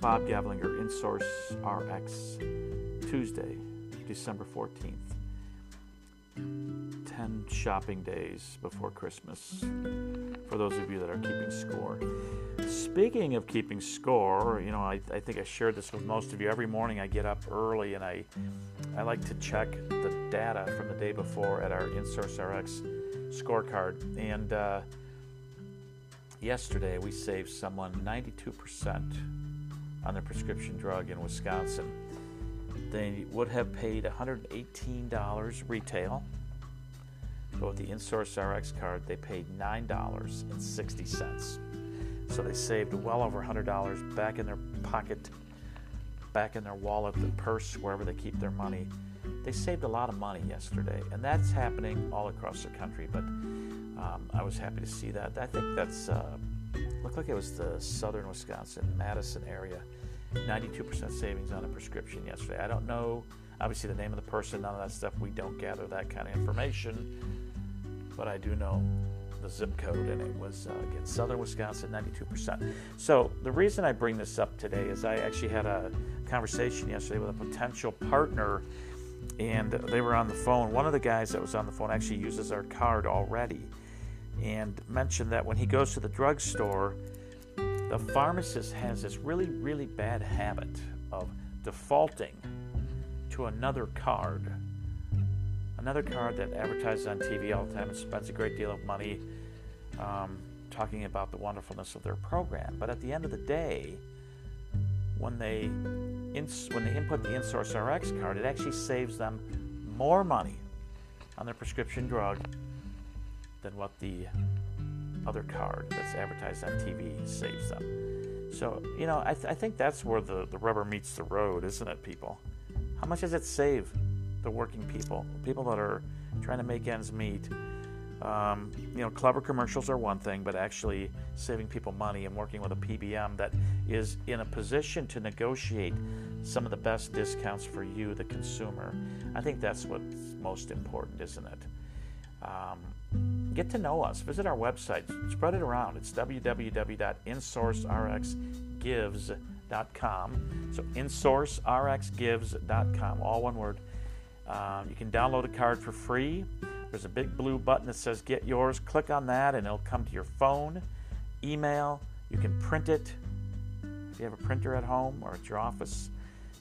Bob Gavlinger, InSource RX, Tuesday, December 14th. 10 shopping days before Christmas for those of you that are keeping score. Speaking of keeping score, you know, I, I think I shared this with most of you. Every morning I get up early and I, I like to check the data from the day before at our InSource RX scorecard. And uh, yesterday we saved someone 92% on their prescription drug in Wisconsin. They would have paid $118 retail but with the InSource RX card, they paid $9.60. So they saved well over $100 back in their pocket, back in their wallet, their purse, wherever they keep their money. They saved a lot of money yesterday, and that's happening all across the country. But um, I was happy to see that. I think that's uh, looked like it was the southern Wisconsin, Madison area. 92% savings on a prescription yesterday. I don't know, obviously, the name of the person, none of that stuff. We don't gather that kind of information but I do know the zip code, and it was uh, again southern Wisconsin, 92%. So the reason I bring this up today is I actually had a conversation yesterday with a potential partner, and they were on the phone. One of the guys that was on the phone actually uses our card already, and mentioned that when he goes to the drugstore, the pharmacist has this really, really bad habit of defaulting to another card another card that advertises on TV all the time and spends a great deal of money um, talking about the wonderfulness of their program. But at the end of the day, when they ins- when they input the InSource RX card, it actually saves them more money on their prescription drug than what the other card that's advertised on TV saves them. So, you know, I, th- I think that's where the, the rubber meets the road, isn't it, people? How much does it save the working people, people that are trying to make ends meet. Um, you know, clever commercials are one thing, but actually saving people money and working with a PBM that is in a position to negotiate some of the best discounts for you, the consumer. I think that's what's most important, isn't it? Um, get to know us. Visit our website. Spread it around. It's www.insourcerxgives.com. So insourcerxgives.com, all one word. Um, you can download a card for free. There's a big blue button that says Get Yours. Click on that and it'll come to your phone, email. You can print it if you have a printer at home or at your office.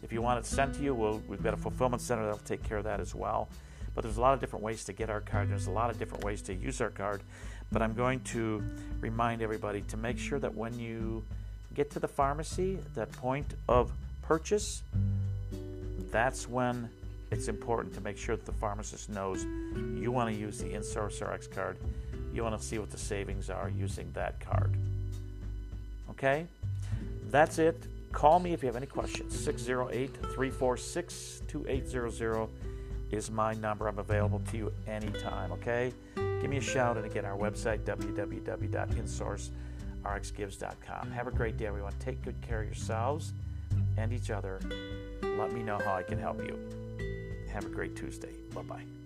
If you want it sent to you, we'll, we've got a fulfillment center that'll take care of that as well. But there's a lot of different ways to get our card. There's a lot of different ways to use our card. But I'm going to remind everybody to make sure that when you get to the pharmacy, that point of purchase, that's when it's important to make sure that the pharmacist knows you want to use the InSource RX card. You want to see what the savings are using that card. Okay? That's it. Call me if you have any questions. 608 346 2800 is my number. I'm available to you anytime. Okay? Give me a shout. And again, our website, www.insourcerxgives.com. Have a great day, everyone. Take good care of yourselves and each other. Let me know how I can help you. Have a great Tuesday. Bye bye.